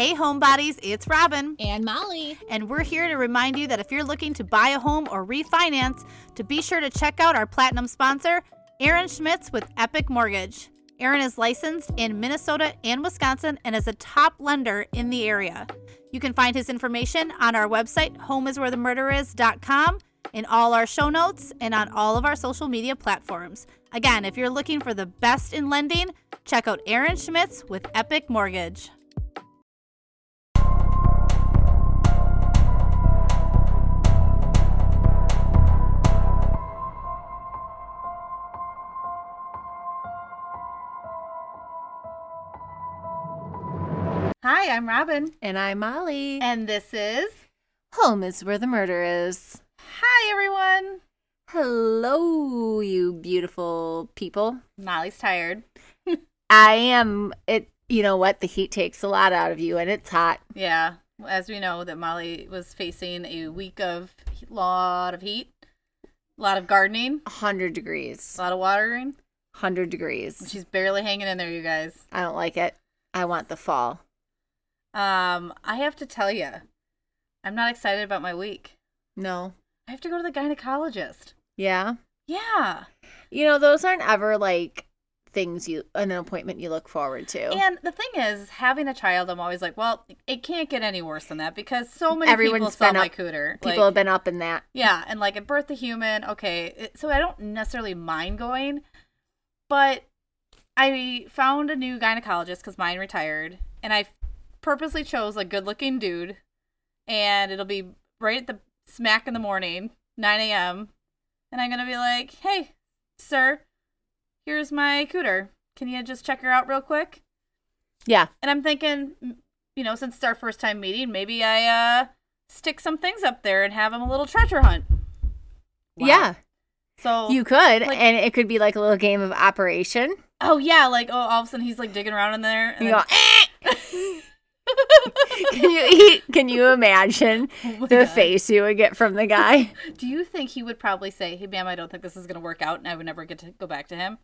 Hey, homebodies, it's Robin. And Molly. And we're here to remind you that if you're looking to buy a home or refinance, to be sure to check out our platinum sponsor, Aaron Schmitz with Epic Mortgage. Aaron is licensed in Minnesota and Wisconsin and is a top lender in the area. You can find his information on our website, homeiswherethemurderis.com, in all our show notes, and on all of our social media platforms. Again, if you're looking for the best in lending, check out Aaron Schmitz with Epic Mortgage. Hi, I'm Robin. And I'm Molly. And this is Home is where the murder is. Hi, everyone. Hello, you beautiful people. Molly's tired. I am. It. You know what? The heat takes a lot out of you, and it's hot. Yeah, as we know, that Molly was facing a week of a lot of heat, a lot of gardening, hundred degrees, a lot of watering, hundred degrees. She's barely hanging in there, you guys. I don't like it. I want the fall. Um, I have to tell you, I'm not excited about my week. No. I have to go to the gynecologist. Yeah. Yeah. You know, those aren't ever like things you an appointment you look forward to. And the thing is, having a child, I'm always like, well, it can't get any worse than that because so many Everyone's people saw my up- cooter. People Like, have been up in that. yeah, and like at birth the human, okay. it- So I don't necessarily mind going, but I found a new gynecologist because mine retired, and I purposely chose a good-looking dude, and it'll be right at the smack in the morning, 9 a.m. And I'm gonna be like, hey, sir, here's my cooter. Can you just check her out real quick? Yeah. And I'm thinking, you know, since it's our first time meeting, maybe I uh stick some things up there and have him a little treasure hunt. Wow. Yeah. So You could, Like- and it could be like a little game of operation. oh yeah, like oh, all of a sudden he's like digging around in there. And You then- go, can you can you imagine Oh the God. face you would get from the guy? Do you think he would probably say, "Hey, ma'am, I don't think this is gonna work out," and I would never get to go back to him?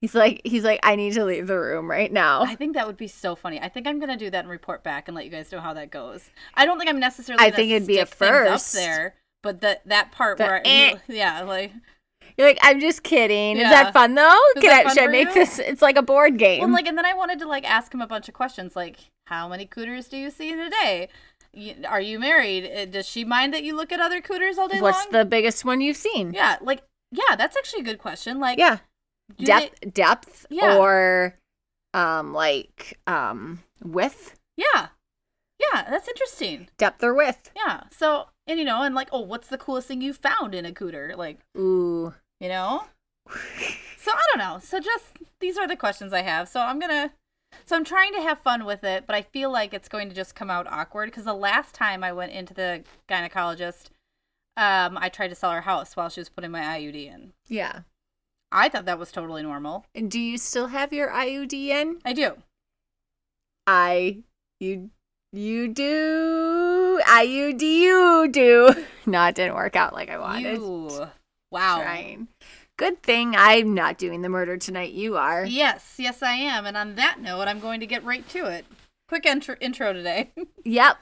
He's like he's like I need to leave the room right now. I think that would be so funny. I think I'm gonna do that and report back and let you guys know how that goes. I don't think I'm necessarily. I think it'd be a first. up there, but that that part The where eh. yeah, like You're like I'm just kidding. Is that fun though? Is Can I, fun should I make you? this? It's like a board game. Well, like, and then I wanted to like ask him a bunch of questions, like, how many cooters do you see in a day? Are you married? Uh, Does she mind that you look at other cooters all day What's long? the biggest one you've seen? Yeah, like, yeah, that's actually a good question. Like, Yeah. Depth they- depth Yeah. or um like um width. yeah, yeah, that's interesting. Depth or width. Yeah. So, and you know, and like, oh, what's the coolest thing you found in a cooter? Like, Ooh. You know. So I don't know. So just these are the questions I have. So I'm gonna. So I'm trying to have fun with it, but I feel like it's going to just come out awkward because the last time I went into the gynecologist, um, I tried to sell her house while she was putting my IUD in. Yeah. I thought that was totally normal. And do you still have your IUD in? I do. I you you do IUD you do. No, it didn't work out like I wanted. You. Wow. Trying. Good thing I'm not doing the murder tonight. You are. Yes, yes, I am. And on that note, I'm going to get right to it. Quick intro, intro today. Yep.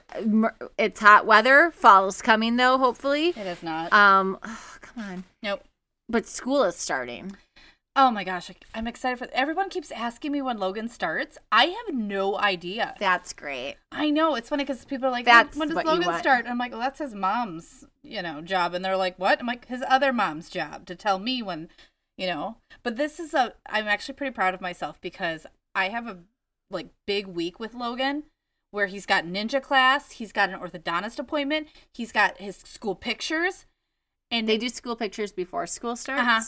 It's hot weather. Fall's coming though, hopefully. it is not. Um come on. nope. But school is starting. Oh my gosh, I'm excited for. Everyone keeps asking me when Logan starts. I have no idea. That's great. I know it's funny because people are like, That's "When, does Logan start?" I'm like, "Well, that's his mom's, you know, job," and they're like, "What?" I'm like, "His other mom's job to tell me when, you know." But this is a. I'm actually pretty proud of myself because I have a like big week with Logan, where he's got ninja class, he's got an orthodontist appointment, he's got his school pictures, and They do school pictures before school starts. Uh-huh.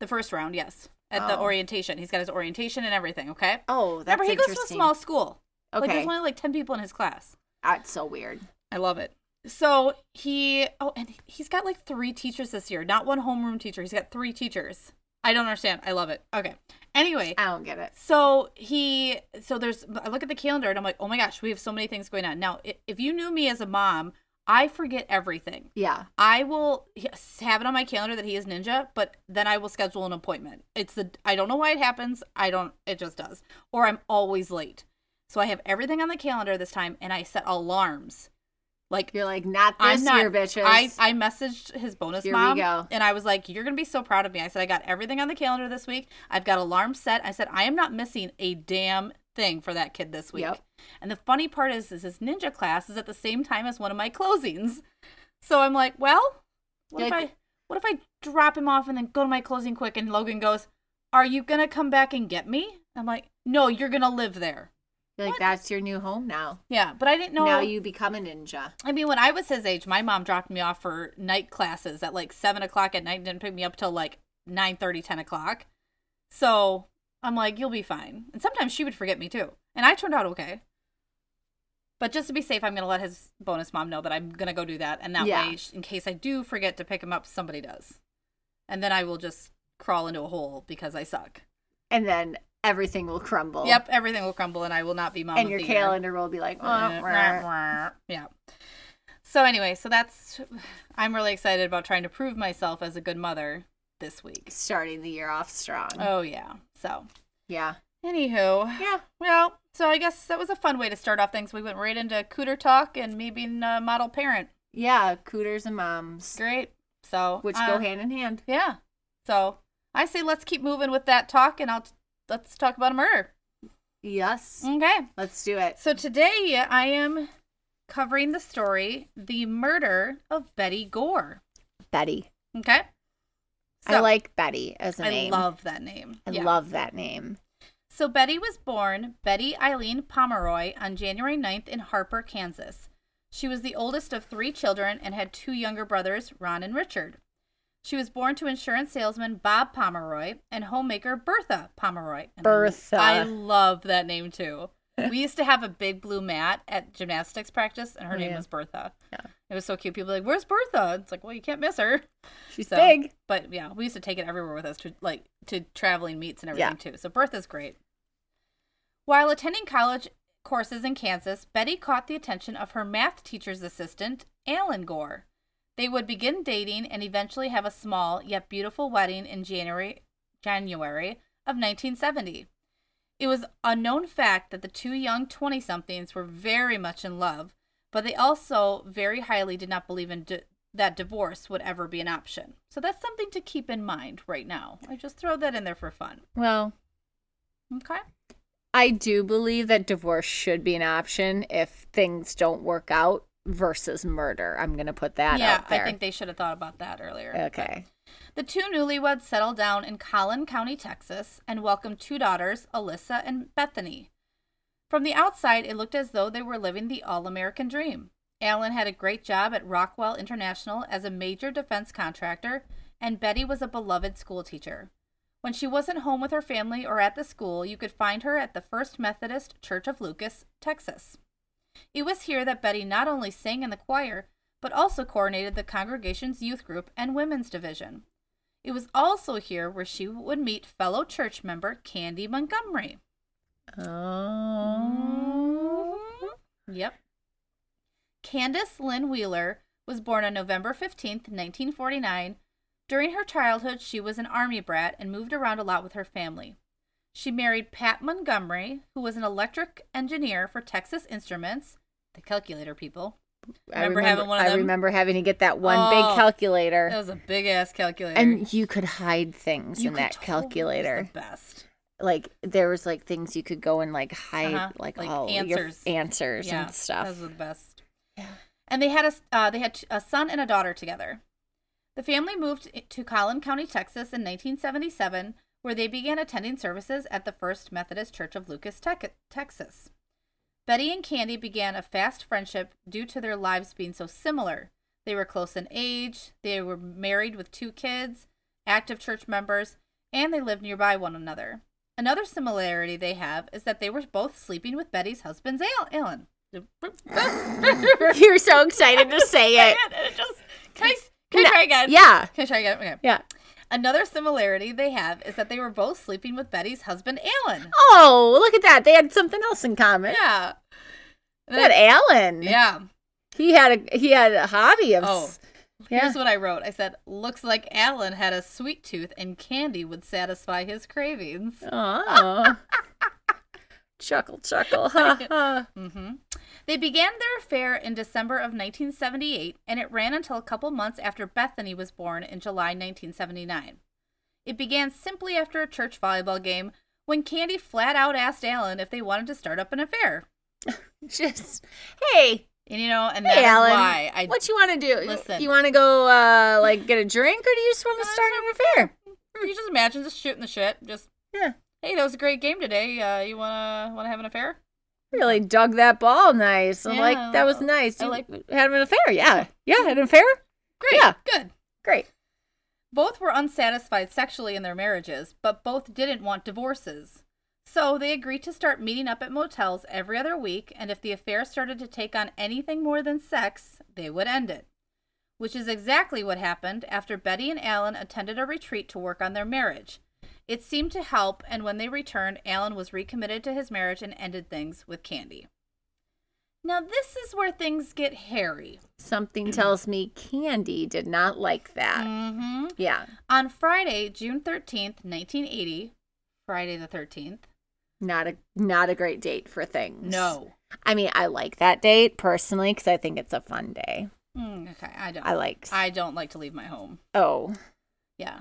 The first round, yes, at the Oh. orientation. He's got his orientation and everything. Okay. Oh, that's Remember, he goes to a small school. Okay. Like there's only like ten people in his class. That's so weird. I love it. So he oh and he's got like three teachers this year, not one homeroom teacher. He's got three teachers. I don't understand. I love it. Okay. Anyway, I don't get it. so he so there's I look at the calendar and I'm like, "Oh my gosh, we have so many things going on." Now, if you knew me as a mom, I forget everything. Yeah. I will yes, have it on my calendar that he is ninja, but then I will schedule an appointment. It's the I don't know why it happens. I don't it just does. Or I'm always late. So I have everything on the calendar this time and I set alarms. Like You're like, not I'm this not year, bitches. I, I messaged his bonus Here we mom go. and I was like, You're gonna be so proud of me. I said, I got everything on the calendar this week. I've got alarms set. I said, I am not missing a damn thing for that kid this week. Yep. And the funny part is, is his ninja class is at the same time as one of my closings. So I'm like, well, what You're if like- I what if I drop him off and then go to my closing quick and Logan goes, Are you gonna come back and get me? I'm like, No, you're gonna live there. Like, What? that's your new home now. Yeah, but I didn't know Now you become a ninja. I mean, when I was his age, my mom dropped me off for night classes at like seven o'clock at night and didn't pick me up till like 9 30, 10 o'clock. So I'm like, you'll be fine. And sometimes she would forget me too. And I turned out okay. But just to be safe, I'm going to let his bonus mom know that I'm going to go do that. And that Yeah. way, in case I do forget to pick him up, somebody does. And then I will just crawl into a hole because I suck. And then everything will crumble. Yep, everything will crumble and I will not be mom And your year. calendar will be like, "Wah, wah." yeah. So anyway, so that's I'm really excited about trying to prove myself as a good mother this week. starting the year off strong. Oh yeah. So yeah. anywho, Yeah. well, so I guess that was a fun way to start off things. We went right into cooter talk and me being a model parent. Yeah. Cooters and moms, Great. So which uh, go hand in hand. Yeah. So I say let's keep moving with that talk and I'll let's talk about a murder. Yes. Okay. Let's do it. So today I am covering the story The Murder of Betty Gore. Betty. Okay? I like Betty as a I name. I love that name. I Yeah. love that name. So Betty was born Betty Eileen Pomeroy on January 9th in Harper, Kansas. She was the oldest of three children and had two younger brothers, Ron and Richard. She was born to insurance salesman Bob Pomeroy and homemaker Bertha Pomeroy. And I- Bertha. I love that name too. We used to have a big blue mat at gymnastics practice, and her Oh, name yeah. was Bertha. Yeah. It was so cute. People were like, "Where's Bertha?" It's like, well, you can't miss her. She's So- big. But yeah, we used to take it everywhere with us to like to traveling meets and everything too. So Bertha's great. While attending college courses in Kansas, Betty caught the attention of her math teacher's assistant, Alan Gore. They would begin dating and eventually have a small yet beautiful wedding in January January of 1970. It was a known fact that the two young 20 somethings were very much in love, but they also very highly did not believe in di- that divorce would ever be an option. So that's something to keep in mind right now. I just throw that in there for fun. Well, Okay. I do believe that divorce should be an option if things don't work out versus murder. I'm going to put that yeah, out there. I think they should have thought about that earlier. okay. The two newlyweds settled down in Collin County, Texas, and welcomed two daughters, Alyssa and Bethany. From the outside, it looked as though they were living the all American dream. Alan had a great job at Rockwell International as a major defense contractor, and Betty was a beloved schoolteacher. When she wasn't home with her family or at the school, you could find her at the First Methodist Church of Lucas, Texas. It was here that Betty not only sang in the choir, but also coordinated the congregation's youth group and women's division. It was also here where she would meet fellow church member Candy Montgomery. Oh. Mm-hmm. Yep. Candace Lynn Wheeler was born on November 15th, 1949. During her childhood, she was an army brat and moved around a lot with her family. She married Pat Montgomery, who was an electric engineer for Texas Instruments, the calculator people. I Remember having one of I remember having to get that one Oh, big calculator. That was a big ass calculator. And you could hide things You in that totally- calculator. the best. Like there was like things you could go and like hide Uh-huh, like, like all answers. your answers Yeah, and stuff. That was the best. Yeah. And they had a uh, they had a son and a daughter together. The family moved to Collin County, Texas, in 1977, where they began attending services at the First Methodist Church of Lucas, Texas. Betty and Candy began a fast friendship due to their lives being so similar. They were close in age, they were married with two kids, active church members, and they lived nearby one another. Another similarity they have is that they were both sleeping with Betty's husband, Al- Alan. You're so excited to say it. It just- can I, can I try again? Yeah. Can I try again? Okay. Yeah. Another similarity they have is that they were both sleeping with Betty's husband, Alan. Oh, look at that. They had something else in common. Yeah. That Alan. yeah. He had a he had a hobby of Oh. yeah. Here's what I wrote. I said, "Looks like Alan had a sweet tooth, and candy would satisfy his cravings." Oh. chuckle, chuckle. Ha, ha. hmm They began their affair in December of 1978, and it ran until a couple months after Bethany was born in July 1979. It began simply after a church volleyball game when Candy flat out asked Alan if they wanted to start up an affair. Just, hey, And you know, and Hey, that's Alan, why I what you want to do? Listen. You want to go, uh, like, get a drink, or do you just want to start an affair? you just imagine just shooting the shit. Just Yeah. Hey, that was a great game today. Uh, you wanna wanna have an affair? Really dug that ball nice. I'm Yeah, like, that was nice. I You like- had an affair. Yeah. Yeah, had an affair. Great, Yeah. good. Great. Both were unsatisfied sexually in their marriages, but both didn't want divorces. So they agreed to start meeting up at motels every other week, and if the affair started to take on anything more than sex, they would end it. Which is exactly what happened after Betty and Alan attended a retreat to work on their marriage. It seemed to help, and when they returned, Alan was recommitted to his marriage and ended things with Candy. Now, this is where things get hairy. Something tells me Candy did not like that. Mm-hmm. Yeah. On Friday, June 13th, 1980, Friday the 13th. Not a not a great date for things. No. I mean, I like that date personally because I think it's a fun day. Mm, okay, I don't. I like. I don't like to leave my home. oh, Yeah.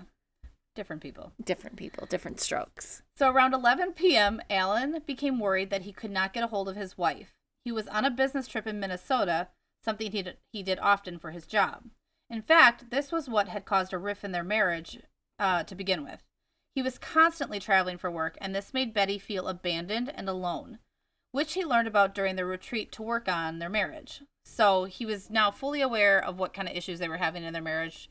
Different people. different people, different strokes. So around 11 p.m., Alan became worried that he could not get a hold of his wife. He was on a business trip in Minnesota, something he did, he did often for his job. In fact, this was what had caused a rift in their marriage uh, to begin with. He was constantly traveling for work, and this made Betty feel abandoned and alone, which he learned about during the retreat to work on their marriage. So he was now fully aware of what kind of issues they were having in their marriage,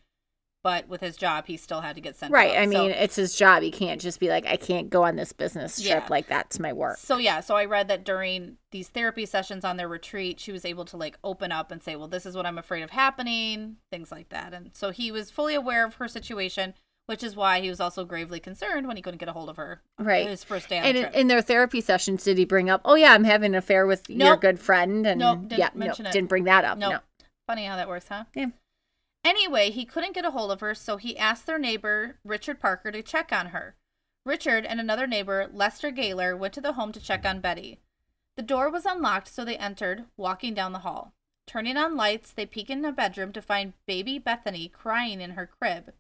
but with his job, he still had to get sent Right. out. I So- mean, it's his job. He can't just be like, I can't go on this business trip. Yeah. Like, that's my work. So yeah, so I read that during these therapy sessions on their retreat, she was able to like open up and say, "Well, this is what I'm afraid of happening," things like that. And so he was fully aware of her situation, which is why he was also gravely concerned when he couldn't get a hold of her. Right. His first day And in, in their therapy sessions, did he bring up, oh, yeah, I'm having an affair with your good friend? And Nope, didn't yeah, mention no, it. didn't bring that up. Nope. No. Funny how that works, huh? Yeah. Anyway, he couldn't get a hold of her, so he asked their neighbor, Richard Parker, to check on her. Richard and another neighbor, Lester Gaylor, went to the home to check on Betty. The door was unlocked, so they entered, walking down the hall. Turning on lights, they peek in the bedroom to find baby Bethany crying in her crib.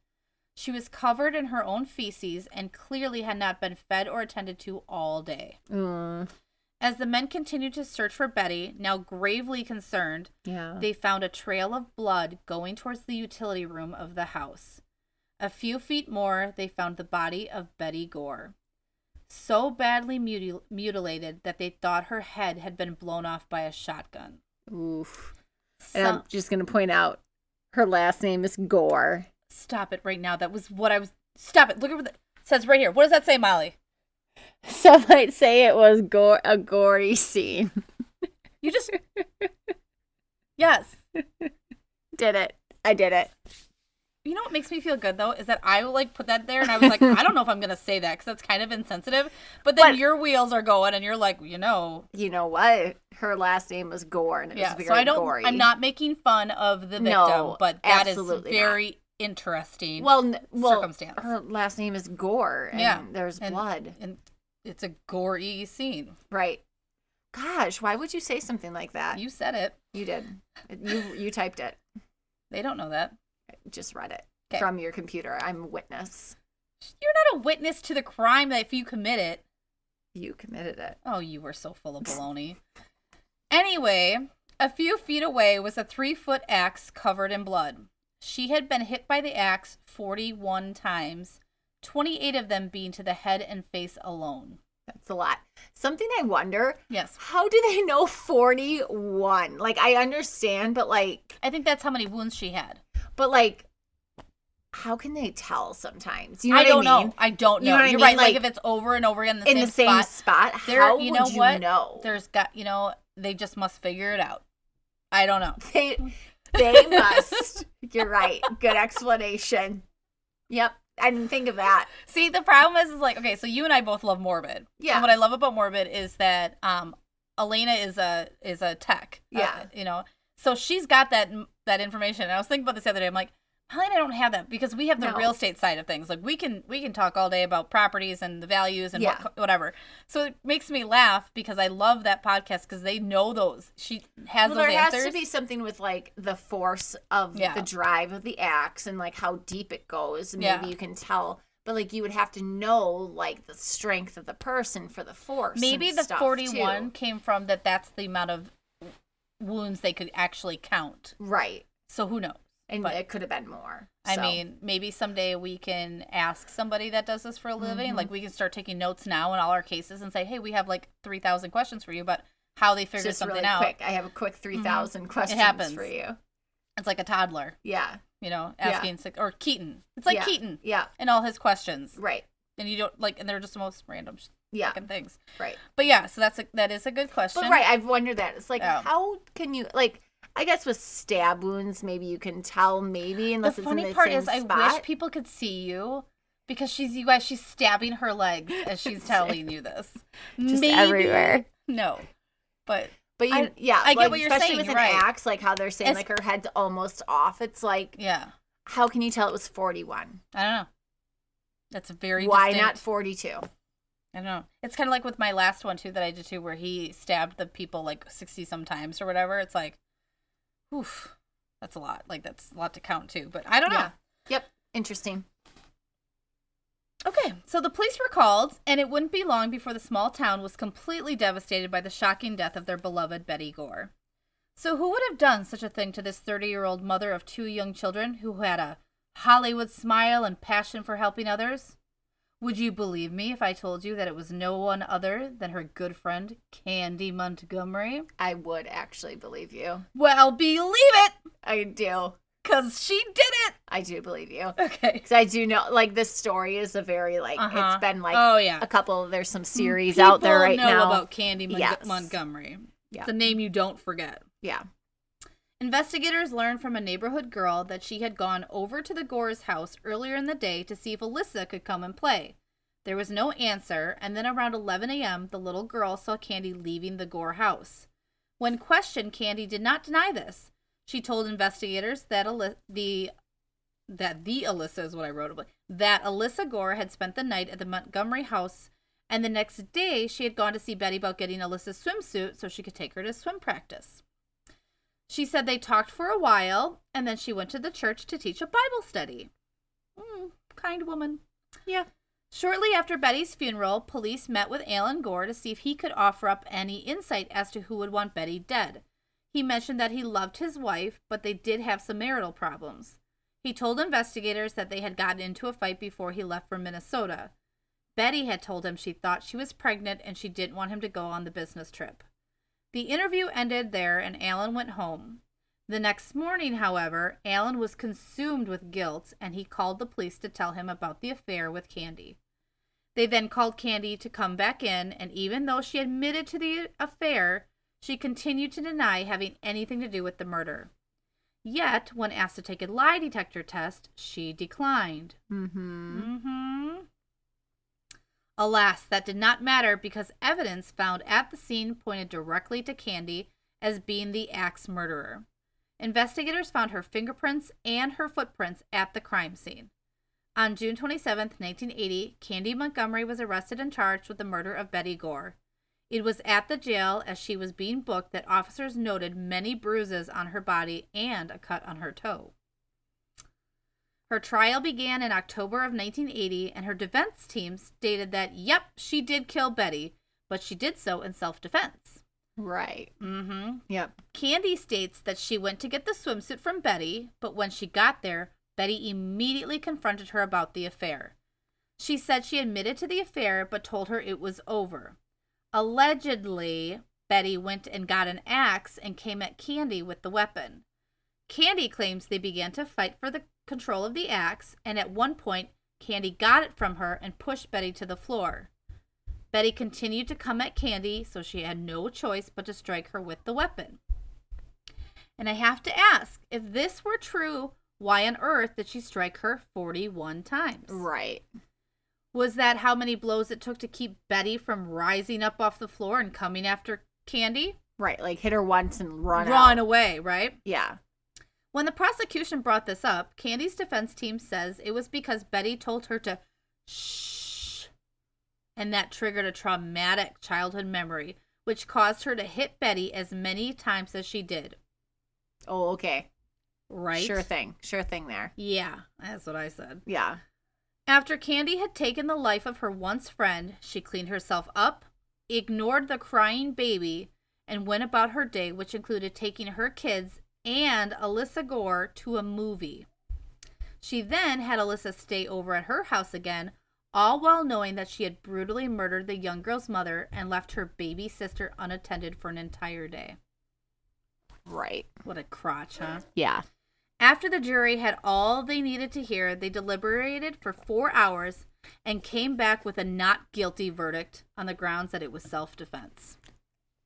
She was covered in her own feces and clearly had not been fed or attended to all day. Mm, As the men continued to search for Betty, now gravely concerned, yeah. they found a trail of blood going towards the utility room of the house. A few feet more, they found the body of Betty Gore. So badly mutil- mutilated that they thought her head had been blown off by a shotgun. Oof. And I'm just going to point out her last name is Gore. stop it right now. That was what I was. Stop it. Look at what it says right here. What does that say, Molly? Some might say it was gore, a gory scene. You just. yes. Did it. I did it. You know what makes me feel good though is that I like put that there and I was like, I don't know if I'm gonna say that because that's kind of insensitive. But then your wheels are going and you're like, you know, You know what? Her last name was Gore, and it yeah. was very So I don't. gory. I'm not making fun of the victim, No, but that is absolutely not. very interesting. well, n- well, circumstance. her last name is Gore, and Yeah, there's and- blood. and it's a gory scene. Right. Gosh, why would you say something like that? You said it. You did. You you typed it. They don't know that. I just read it 'Kay. from your computer. I'm a witness. You're not a witness to the crime that if you commit it. You committed it. Oh, you were so full of baloney. anyway, a few feet away was a three foot axe covered in blood. She had been hit by the axe 41 times, 28 of them being to the head and face alone. That's a lot. Something I wonder, Yes. how do they know 41? Like I understand, but like I think that's how many wounds she had. but like how can they tell sometimes? You know I don't I mean? know. I don't You know. know what I You're mean? right. Like, Like, if it's over and over again in the In same the same spot, spot, how you know you what? know? There's got. You know, they just must figure it out. I don't know. They they must. You're right. Good explanation. Yep. I didn't think of that. See, the problem is, is like, okay, so you and I both love Morbid. Yeah. And what I love about Morbid is that um, Alaina is a is a tech. uh, Yeah. you know, so she's got that that information. And I was thinking about this the other day. I'm like, Molly and I don't have that because we have the No. real estate side of things. Like we can we can talk all day about properties and the values and Yeah. what, whatever. So it makes me laugh because I love that podcast because they know those. She has well, those there answers. has to be something with like the force of Yeah. the drive of the axe and like how deep it goes. And Yeah. maybe you can tell, but like you would have to know like the strength of the person for the force. Maybe the stuff, 41 too. came from that that's the amount of wounds they could actually count. right? So who knows? And But- it could have been more. I so. mean, maybe someday we can ask somebody that does this for a living. Mhm. Like we can start taking notes now in all our cases and say, "Hey, we have like 3,000 questions for you, but how they figured just something really out." quick. I have a quick three thousand questions happens. for you. It's like a toddler, Yeah, you know, Yeah. asking six or Keaton. It's like Yeah. Keaton yeah, and all his questions. right. And you don't like and they're just the most random Yeah, fucking things. right. But yeah, so that's a that is a good question. But right, I've wondered that. It's like, Yeah. how can you like? I guess with stab wounds, maybe you can tell. Maybe unless the it's funny in the part same is, I wish people could see you because she's you guys. She's stabbing her legs as she's telling you this. Just Maybe- everywhere. No, but But you, I- yeah, I get what you're especially saying, with you're an right. axe, like how they're saying, It's- like her head's almost off. It's like, yeah, how can you tell it was forty-one? I don't know. That's a very Why distinct. not forty-two? I don't know. It's kind of like with my last one too that I did too, where he stabbed the people like sixty sometimes or whatever. It's like, oof, that's a lot. Like that's a lot to count too. But I don't know. Yeah. Yep, interesting. Okay, so the police were called, and it wouldn't be long before the small town was completely devastated by the shocking death of their beloved Betty Gore. So, who would have done such a thing to this 30 year old mother of two young children who had a Hollywood smile and passion for helping others? Would you believe me if I told you that it was no one other than her good friend, Candy Montgomery? I would actually believe you. Well, believe it, I do. because she did it! I do believe you. Okay. Because I do know, like, this story is a very, like, Uh-huh. it's been, like, oh, yeah. a couple, there's some series out there People right know now. about Candy Mon- Yes. Montgomery. Yeah. It's a name you don't forget. yeah. Investigators learned from a neighborhood girl that she had gone over to the Gore's house earlier in the day to see if Alyssa could come and play. There was no answer, and then around 11 a.m., the little girl saw Candy leaving the Gore house. When questioned, Candy did not deny this. She told investigators that the that the Alyssa is what I wrote about that Alyssa Gore had spent the night at the Montgomery house, and the next day she had gone to see Betty about getting Alyssa's swimsuit so she could take her to swim practice. She said they talked for a while, and then she went to the church to teach a Bible study. Mm, kind woman. Yeah. Shortly after Betty's funeral, police met with Alan Gore to see if he could offer up any insight as to who would want Betty dead. He mentioned that he loved his wife, but they did have some marital problems. He told investigators that they had gotten into a fight before he left for Minnesota. Betty had told him she thought she was pregnant and she didn't want him to go on the business trip. The interview ended there and Alan went home. The next morning, however, Alan was consumed with guilt and he called the police to tell him about the affair with Candy. They then called Candy to come back in, and even though she admitted to the affair, she continued to deny having anything to do with the murder. Yet, when asked to take a lie detector test, she declined. Mm-hmm. Mm-hmm. Alas, that did not matter because evidence found at the scene pointed directly to Candy as being the axe murderer. Investigators found her fingerprints and her footprints at the crime scene. On June 27, 1980, Candy Montgomery was arrested and charged with the murder of Betty Gore. It was at the jail as she was being booked that officers noted many bruises on her body and a cut on her toe. Her trial began in October of 1980, and her defense team stated that, yep, she did kill Betty, but she did so in self defense. Right. Mm-hmm. Yep. Candy states that she went to get the swimsuit from Betty, but when she got there, Betty immediately confronted her about the affair. She said she admitted to the affair, but told her it was over. Allegedly, Betty went and got an axe and came at Candy with the weapon. Candy claims they began to fight for the control of the axe, and at one point, Candy got it from her and pushed Betty to the floor. Betty continued to come at Candy, so she had no choice but to strike her with the weapon. And I have to ask if this were true, why on earth did she strike her 41 times? Right. Was that how many blows it took to keep Betty from rising up off the floor and coming after Candy? Right. Like hit her once and run Run out. away, right? Yeah. When the prosecution brought this up, Candy's defense team says it was because Betty told her to shh, and that triggered a traumatic childhood memory, which caused her to hit Betty as many times as she did. Oh, okay. Right? Sure thing. Sure thing there. Yeah, that's what I said. Yeah. After Candy had taken the life of her once friend, she cleaned herself up, ignored the crying baby, and went about her day, which included taking her kids and Alyssa Gore to a movie. She then had Alyssa stay over at her house again, all while knowing that she had brutally murdered the young girl's mother and left her baby sister unattended for an entire day. Right. What a crotch, huh? Yeah. After the jury had all they needed to hear, they deliberated for four hours and came back with a not guilty verdict on the grounds that it was self defense.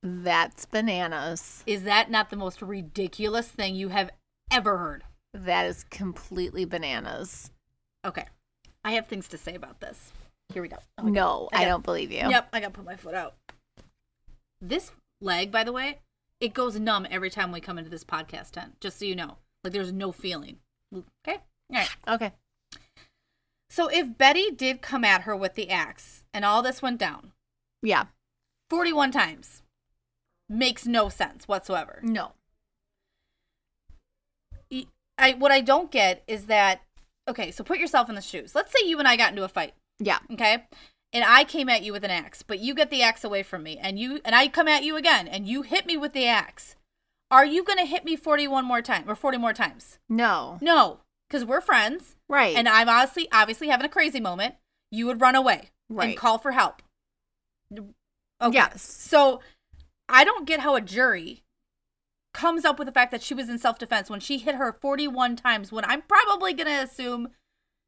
That's bananas. Is that not the most ridiculous thing you have ever heard? That is completely bananas. Okay. I have things to say about this. Here we go. Oh. No, I I got- don't believe you. Yep, I gotta put my foot out. This leg, by the way, it goes numb every time we come into this podcast tent, just so you know. Like there's no feeling. Okay? All right. Okay. So if Betty did come at her with the axe and all this went down Yeah. 41 times, makes no sense whatsoever. No. I what I don't get is that okay, so put yourself in the shoes. Let's say you and I got into a fight, Yeah. okay? And I came at you with an axe, but you get the axe away from me and you and I come at you again and you hit me with the axe. Are you going to hit me 41 more times or 40 more times? No. No, cuz we're friends Right. and I'm obviously obviously having a crazy moment. You would run away Right. and call for help. Okay. Yes. So I don't get how a jury comes up with the fact that she was in self defense when she hit her 41 times when I'm probably going to assume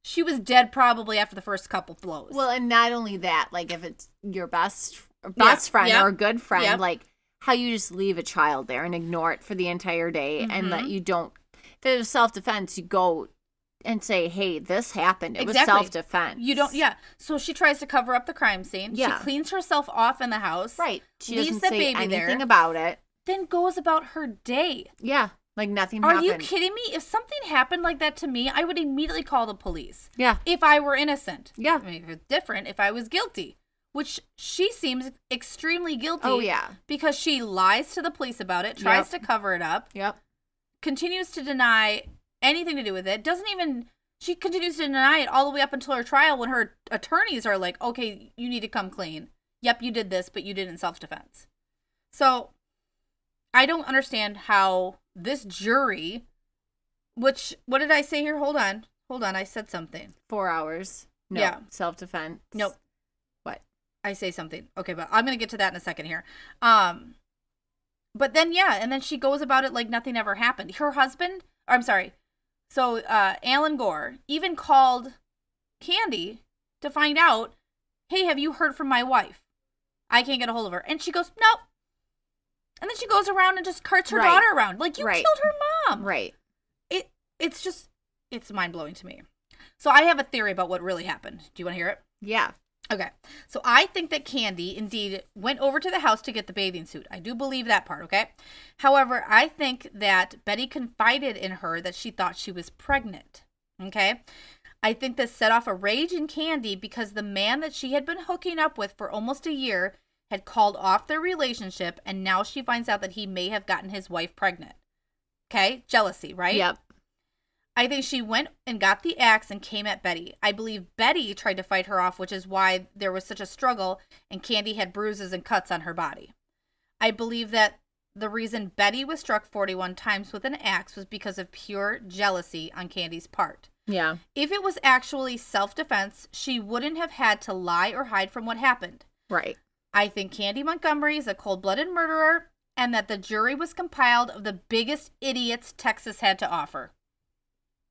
she was dead probably after the first couple blows. Well, and not only that, like if it's your best best friend Yep. or a good friend, Yep. like how you just leave a child there and ignore it for the entire day and that Mhm. you don't if it was self defense, you go and say, Hey, this happened. It Exactly. was self defense. you don't, yeah. So she tries to cover up the crime scene. Yeah. She cleans herself off in the house. Right. She Leaves doesn't the say baby there. anything about it. Then goes about her day. Yeah. Like nothing Are happened. you kidding me? If something happened like that to me, I would immediately call the police. Yeah. If I were innocent. Yeah. I mean, if it's different if I was guilty, which she seems extremely guilty. Oh yeah. Because she lies to the police about it, tries Yep. to cover it up, Yep. continues to deny anything to do with it, doesn't even. She continues to deny it all the way up until her trial when her attorneys are like, okay, you need to come clean. Yep, you did this, but you did in self defense. So I don't understand how this jury, which, what did I say here? Hold on. Hold on. I said something. Four hours. No. Yeah. Self defense. Nope. What? I say something. Okay, but I'm gonna get to that in a second here. Um, but then yeah, and then she goes about it like nothing ever happened. Her husband, I'm sorry, so uh, Alan Gore even called Candy to find out, hey, have you heard from my wife? I can't get a hold of her, and she goes, nope. And then she goes around and just carts her Right. daughter around like you Right. killed her mom. Right. It it's just it's mind blowing to me. So I have a theory about what really happened. Do you want to hear it? Yeah. Okay. So I think that Candy indeed went over to the house to get the bathing suit. I do believe that part, okay? However, I think that Betty confided in her that she thought she was pregnant. Okay? I think this set off a rage in Candy because the man that she had been hooking up with for almost a year had called off their relationship and now she finds out that he may have gotten his wife pregnant. Okay? Jealousy, right? Yep. I think she went and got the axe and came at Betty. I believe Betty tried to fight her off, which is why there was such a struggle and Candy had bruises and cuts on her body. I believe that the reason Betty was struck 41 times with an axe was because of pure jealousy on Candy's part. Yeah. If it was actually self defense, she wouldn't have had to lie or hide from what happened. Right. I think Candy Montgomery is a cold blooded murderer and that the jury was compiled of the biggest idiots Texas had to offer.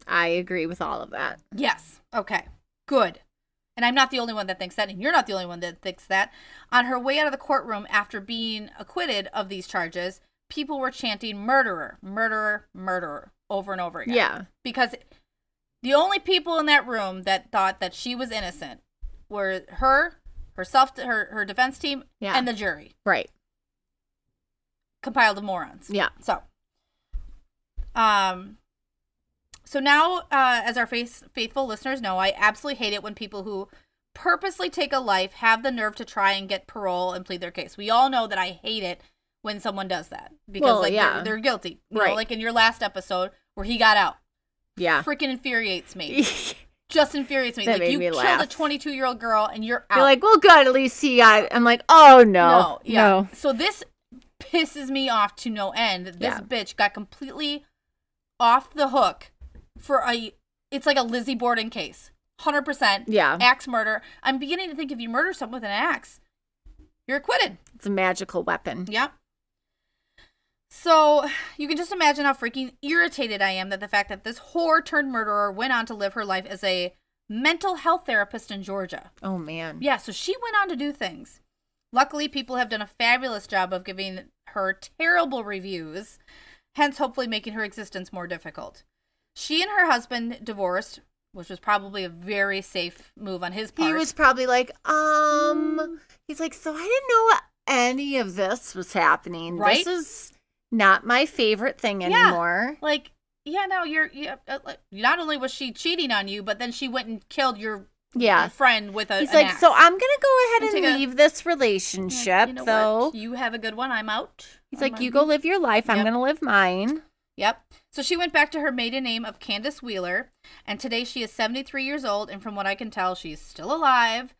I agree with all of that. Yes. Okay. Good. And I'm not the only one that thinks that, and you're not the only one that thinks that. On her way out of the courtroom after being acquitted of these charges, people were chanting murderer, murderer, murderer over and over again. Yeah. Because the only people in that room that thought that she was innocent were her, herself, her, her defense team, Yeah. and the jury, Right. compiled of morons. Yeah. So, um, So now, uh, as our face, faithful listeners know, I absolutely hate it when people who purposely take a life have the nerve to try and get parole and plead their case. We all know that I hate it when someone does that because Well, like yeah. they're, they're guilty. You know, Right. like in your last episode where he got out. Yeah. Freaking infuriates me. Just infuriates me. That like made you me killed laugh. a 22 year old girl and you're out. You're like, well, good. At least he got. I'm like, oh no, no, yeah. no. So this pisses me off to no end. This Yeah. bitch got completely off the hook for a. It's like a Lizzie Borden case. 100%. Yeah, Axe murder. I'm beginning to think if you murder someone with an axe, you're acquitted. it's a magical weapon. Yep. So you can just imagine how freaking irritated I am that the fact that this whore turned murderer went on to live her life as a mental health therapist in Georgia. Oh man. Yeah, so she went on to do things. Luckily, people have done a fabulous job of giving her terrible reviews, hence, hopefully, making her existence more difficult. She and her husband divorced, which was probably a very safe move on his part. He was probably like, um, he's like, so I didn't know any of this was happening. Right? This is not my favorite thing Yeah. anymore. like, yeah, no, you're, yeah, uh, not only was she cheating on you, but then she went and killed your Yeah. friend with a. He's like, axe. so I'm gonna go ahead And and take a- leave this relationship, you know though. what? You have a good one. I'm out. He's I'm like, you go live your life. I'm gonna live mine. Yep. So she went back to her maiden name of Candace Wheeler, and today she is 73 years old, and from what I can tell, she's still alive.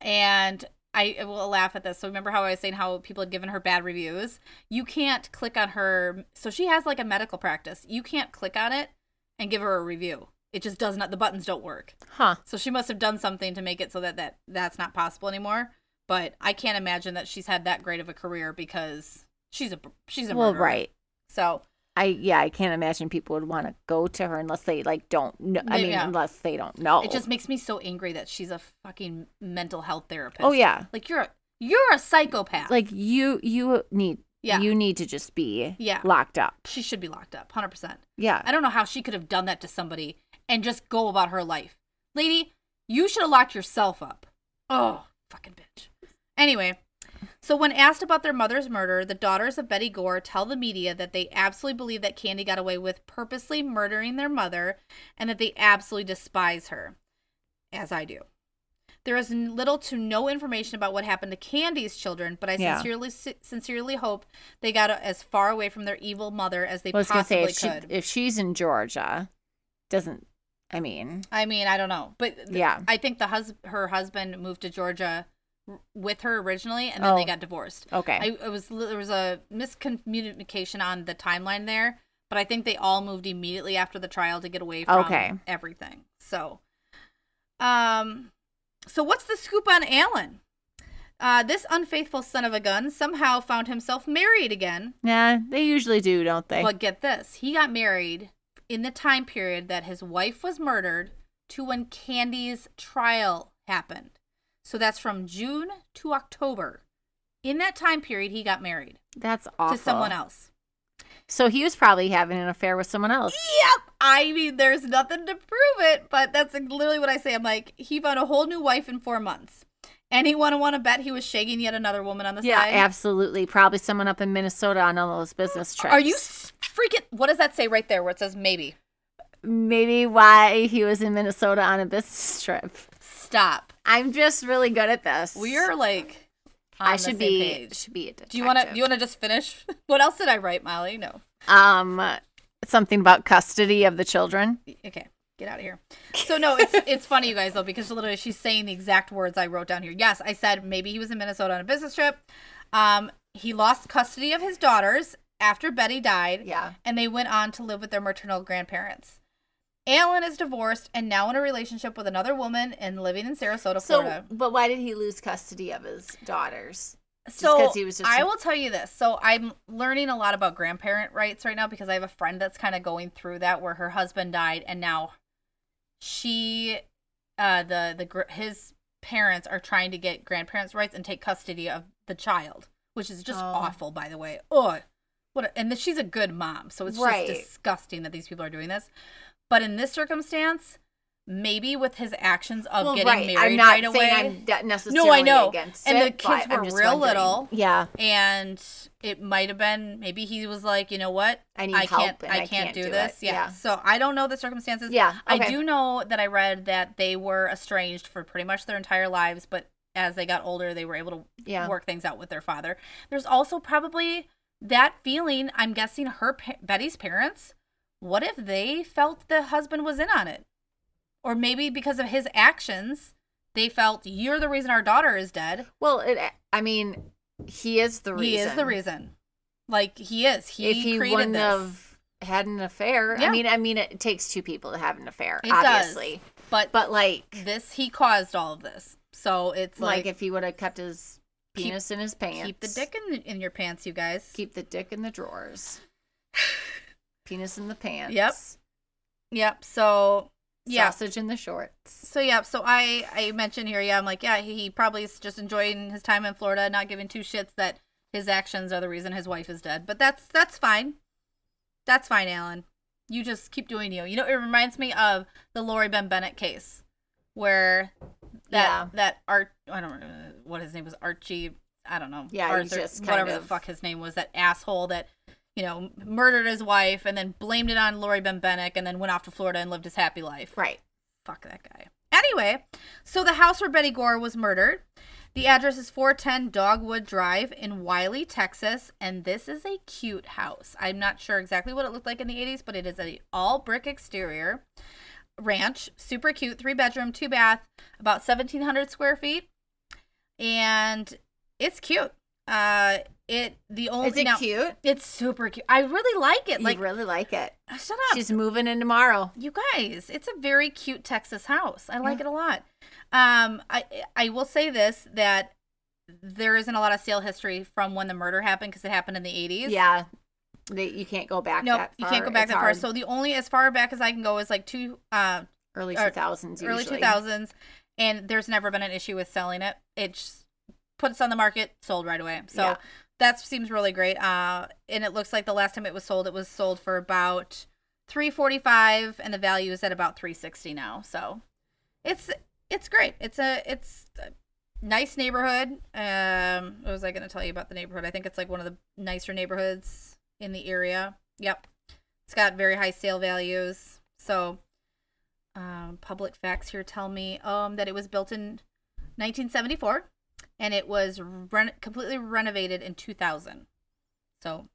And I will laugh at this. So remember how I was saying how people had given her bad reviews? You can't click on her. So she has like a medical practice. You can't click on it and give her a review. It just does not. The buttons don't work. Huh. So she must have done something to make it so that that that's not possible anymore. But I can't imagine that she's had that great of a career because she's a she's a Well, murderer. right. So I yeah, I can't imagine people would want to go to her unless they like don't know. I mean, Yeah. unless they don't know. It just makes me so angry that she's a fucking mental health therapist. Oh yeah. like you're a, you're a psychopath. Like you you need Yeah. you need to just be Yeah. locked up. she should be locked up, hundred percent. Yeah. I don't know how she could have done that to somebody and just go about her life, lady. You should have locked yourself up. Oh, fucking bitch. Anyway, so when asked about their mother's murder, the daughters of Betty Gore tell the media that they absolutely believe that Candy got away with purposely murdering their mother and that they absolutely despise her, as I do. There is little to no information about what happened to Candy's children, but I Yeah. sincerely sincerely hope they got as far away from their evil mother as they I was say possibly if she could. if she's in Georgia, doesn't I mean I mean, I don't know, but Yeah. I think the hus- her husband moved to Georgia with her originally, and then they Oh. got divorced. okay. I it was there was a miscommunication on the timeline there, but I think they all moved immediately after the trial to get away from Okay. everything. So, um, so what's the scoop on Alan? Uh, this unfaithful son of a gun somehow found himself married again. yeah, they usually do, don't they? But get this, he got married in the time period that his wife was murdered to when Candy's trial happened. So that's from June to October. In that time period, he got married That's awful. to someone else. So he was probably having an affair with someone else. Yep. I mean, there's nothing to prove it, but that's literally what I say. I'm like, he found a whole new wife in four months. Anyone want to bet he was shagging yet another woman on the Yeah, side? absolutely. Probably someone up in Minnesota on all those business trips. Are you freaking? What does that say right there where it says maybe? Maybe why he was in Minnesota on a business trip. Stop. I'm just really good at this. We are like. I should be page. should be a detective. Do you want to? Do you want to just finish? What else did I write, Molly? No. um something about custody of the children? Okay, get out of here. So no, it's it's funny, you guys, though, because literally she's saying the exact words I wrote down here. Yes, I said maybe he was in Minnesota on a business trip. Um, he lost custody of his daughters after Betty died, Yeah. and they went on to live with their maternal grandparents. Alan is divorced and now in a relationship with another woman and living in Sarasota, So, Florida. but why did he lose custody of his daughters? So 'cause he was just- I will tell you this. So I'm learning a lot about grandparent rights right now because I have a friend that's kind of going through that where her husband died and now she uh the the gr- his parents are trying to get grandparents rights and take custody of the child, which is just Oh. awful by the way. Oh, what a, and she's a good mom, so it's Right. just disgusting that these people are doing this. But in this circumstance, maybe with his actions of Well, getting right. married I'm not right saying away. I'm de- necessarily no, I know. against and it, the kids were real wondering. little. Yeah, And it might have been maybe he was like, you know what? I need I help can't and I, can't, do, this. Yeah. yeah, So I don't know the circumstances. yeah. I do know that I read that they were estranged for pretty much their entire lives, but as they got older, they were able to Yeah, work things out with their father. There's also probably that feeling. I'm guessing her Betty's parents. What if they felt the husband was in on it, or maybe because of his actions, they felt you're the reason our daughter is dead. well, it. I mean, he is the reason. He is the reason. Like he is. He, if he created wouldn't this. have had an affair, Yeah. I mean, I mean, it takes two people to have an affair, It does. obviously. but But like, this he caused all of this. So it's like, like, if he would have kept his Keep- penis in his pants, keep the dick in in your pants, you guys. keep the dick in the drawers, penis in the pants. Yep. Yep. So yeah. Sausage in the shorts. So yeah, so I I mentioned here, yeah, I'm like, yeah, he, he probably is just enjoying his time in Florida, not giving two shits that his actions are the reason his wife is dead. But that's that's fine. That's fine, Alan. You just keep doing you. You know, it reminds me of the Lori Ben Bennett case, where that Yeah. that Art I don't know what his name was Archie I don't know Yeah, Arthur, whatever the fuck his name was that asshole that you know murdered his wife and then blamed it on Lori Ben Bennett and then went off to Florida and lived his happy life. Right. Fuck that guy. Anyway, so the house where Betty Gore was murdered. The address is 410 Dogwood Drive in Wylie, Texas, and this is a cute house. I'm not sure exactly what it looked like in the 80s, but it is a all brick exterior ranch, super cute, three bedroom, two bath, about 1700 square feet, and it's cute. Uh, it the only Is it now, cute? It's super cute. I really like it. You Like, really like it. shut up. She's moving in tomorrow. You guys, it's a very cute Texas house. I like Yeah. it a lot. Um, I I will say this that there isn't a lot of sale history from when the murder happened because it happened in the 80s. Yeah. They, you can't go back Nope, you can't go back It's that far. So the only as far back as I can go is like two uh early 2000s early 2000s, and there's never been an issue with selling it. It just puts on the market, sold right away. So Yeah. That seems really great. Uh, and it looks like the last time it was sold, it was sold for about 345 and the value is at about 360 now. So it's it's great. It's a it's a nice neighborhood. Um, what was I going to tell you about the neighborhood? I think it's like one of the nicer neighborhoods in the area. Yep. It's got very high sale values. So um, public facts here tell me um, that it was built in 1974 and it was ren- completely renovated in 2000. So,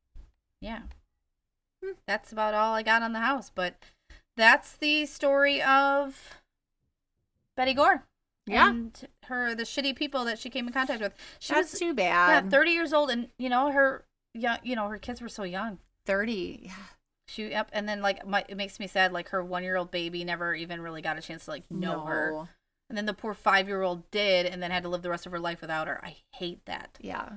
yeah. Hmm. That's about all I got on the house, but that's the story of Betty Gore. Yeah. And her the shitty people that she came in contact with. She That's was too bad. yeah, 30 years old and you know her young, you know her kids were so young. 30. Yeah. She yep, and then like my, it makes me sad. Like her one year old baby never even really got a chance to like know her, No. And then the poor five year old did, and then had to live the rest of her life without her. I hate that. Yeah.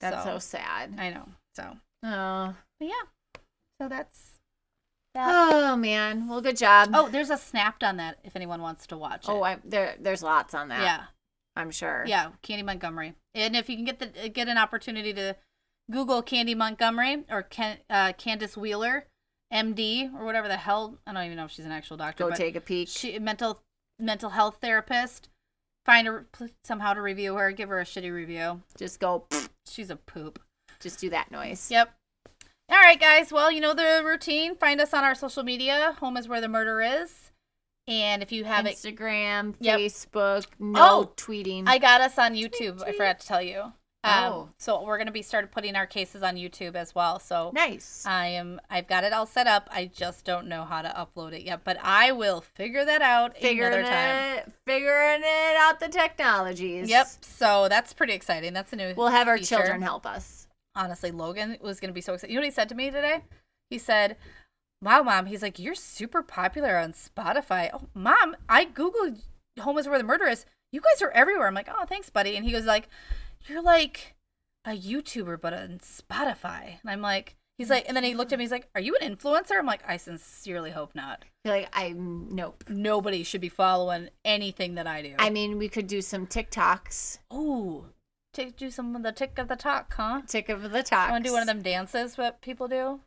That's so, sad. I know. So, Oh. but yeah. So that's that. Oh man. Well, good job. oh, there's a snapped on that if anyone wants to watch it. Oh, I, there there's lots on that. yeah, I'm sure. yeah. Candy Montgomery, and if you can get the get an opportunity to Google Candy Montgomery or Ken, uh, Candace Wheeler, MD or whatever the hell. I don't even know if she's an actual doctor. Go take a peek. she mental mental health therapist. Find her somehow to review her. Give her a shitty review. Just go. She's a poop. Just do that noise. Yep. All right, guys. Well, you know the routine. Find us on our social media. Home is where the murder is. And if you have it, Instagram, Yep. Facebook, no Oh, tweeting. I got us on YouTube. I forgot to tell you. Um, Oh. So we're gonna be started putting our cases on YouTube as well. So nice. I am. I've got it all set up. I just don't know how to upload it yet, but I will figure that out figuring another time. it, figuring it out the technologies. Yep. So that's pretty exciting. That's a new. We'll have our feature. children help us. honestly, Logan was going to be so excited. You know what he said to me today? He said, Wow, mom. He's like, You're super popular on Spotify. Oh, mom, I Googled Home is Where the Murder Is. You guys are everywhere. I'm like, Oh, thanks, buddy. And he goes, like, You're like a YouTuber, but on Spotify. And I'm like, He's like, and then he looked at me. He's like, "Are you an influencer?" I'm like, "I sincerely hope not. You're like, I'm nope. Nobody should be following anything that I do." I mean, we could do some TikToks. oh, to do some of the tick of the talk, huh? Tick of the talks. Want to do one of them dances? What people do?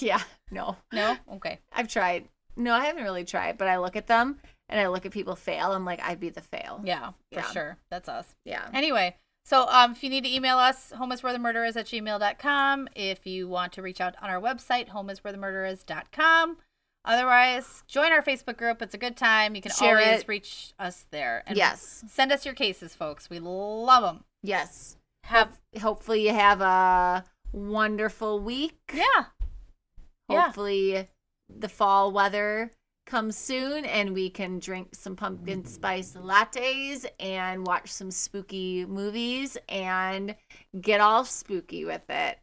Yeah. No. No. Okay. I've tried. No, I haven't really tried, but I look at them and I look at people fail, I'm like, I'd be the fail. Yeah, for Yeah. sure. That's us. Yeah. Anyway, so um, if you need to email us, homeiswherethemurder is at gmail.com. If you want to reach out on our website, homeiswherethemurder is.com. Otherwise, join our Facebook group. It's a good time. You can Share always it. reach us there. And yes. Send us your cases, folks. We love them. Yes. Have Hopefully you have a wonderful week. yeah, yeah. Hopefully the fall weather comes soon and we can drink some pumpkin spice lattes and watch some spooky movies and get all spooky with it.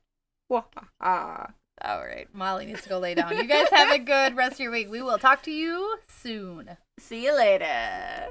All right, Molly needs to go lay down. You guys have a good rest of your week. We will talk to you soon. See you later.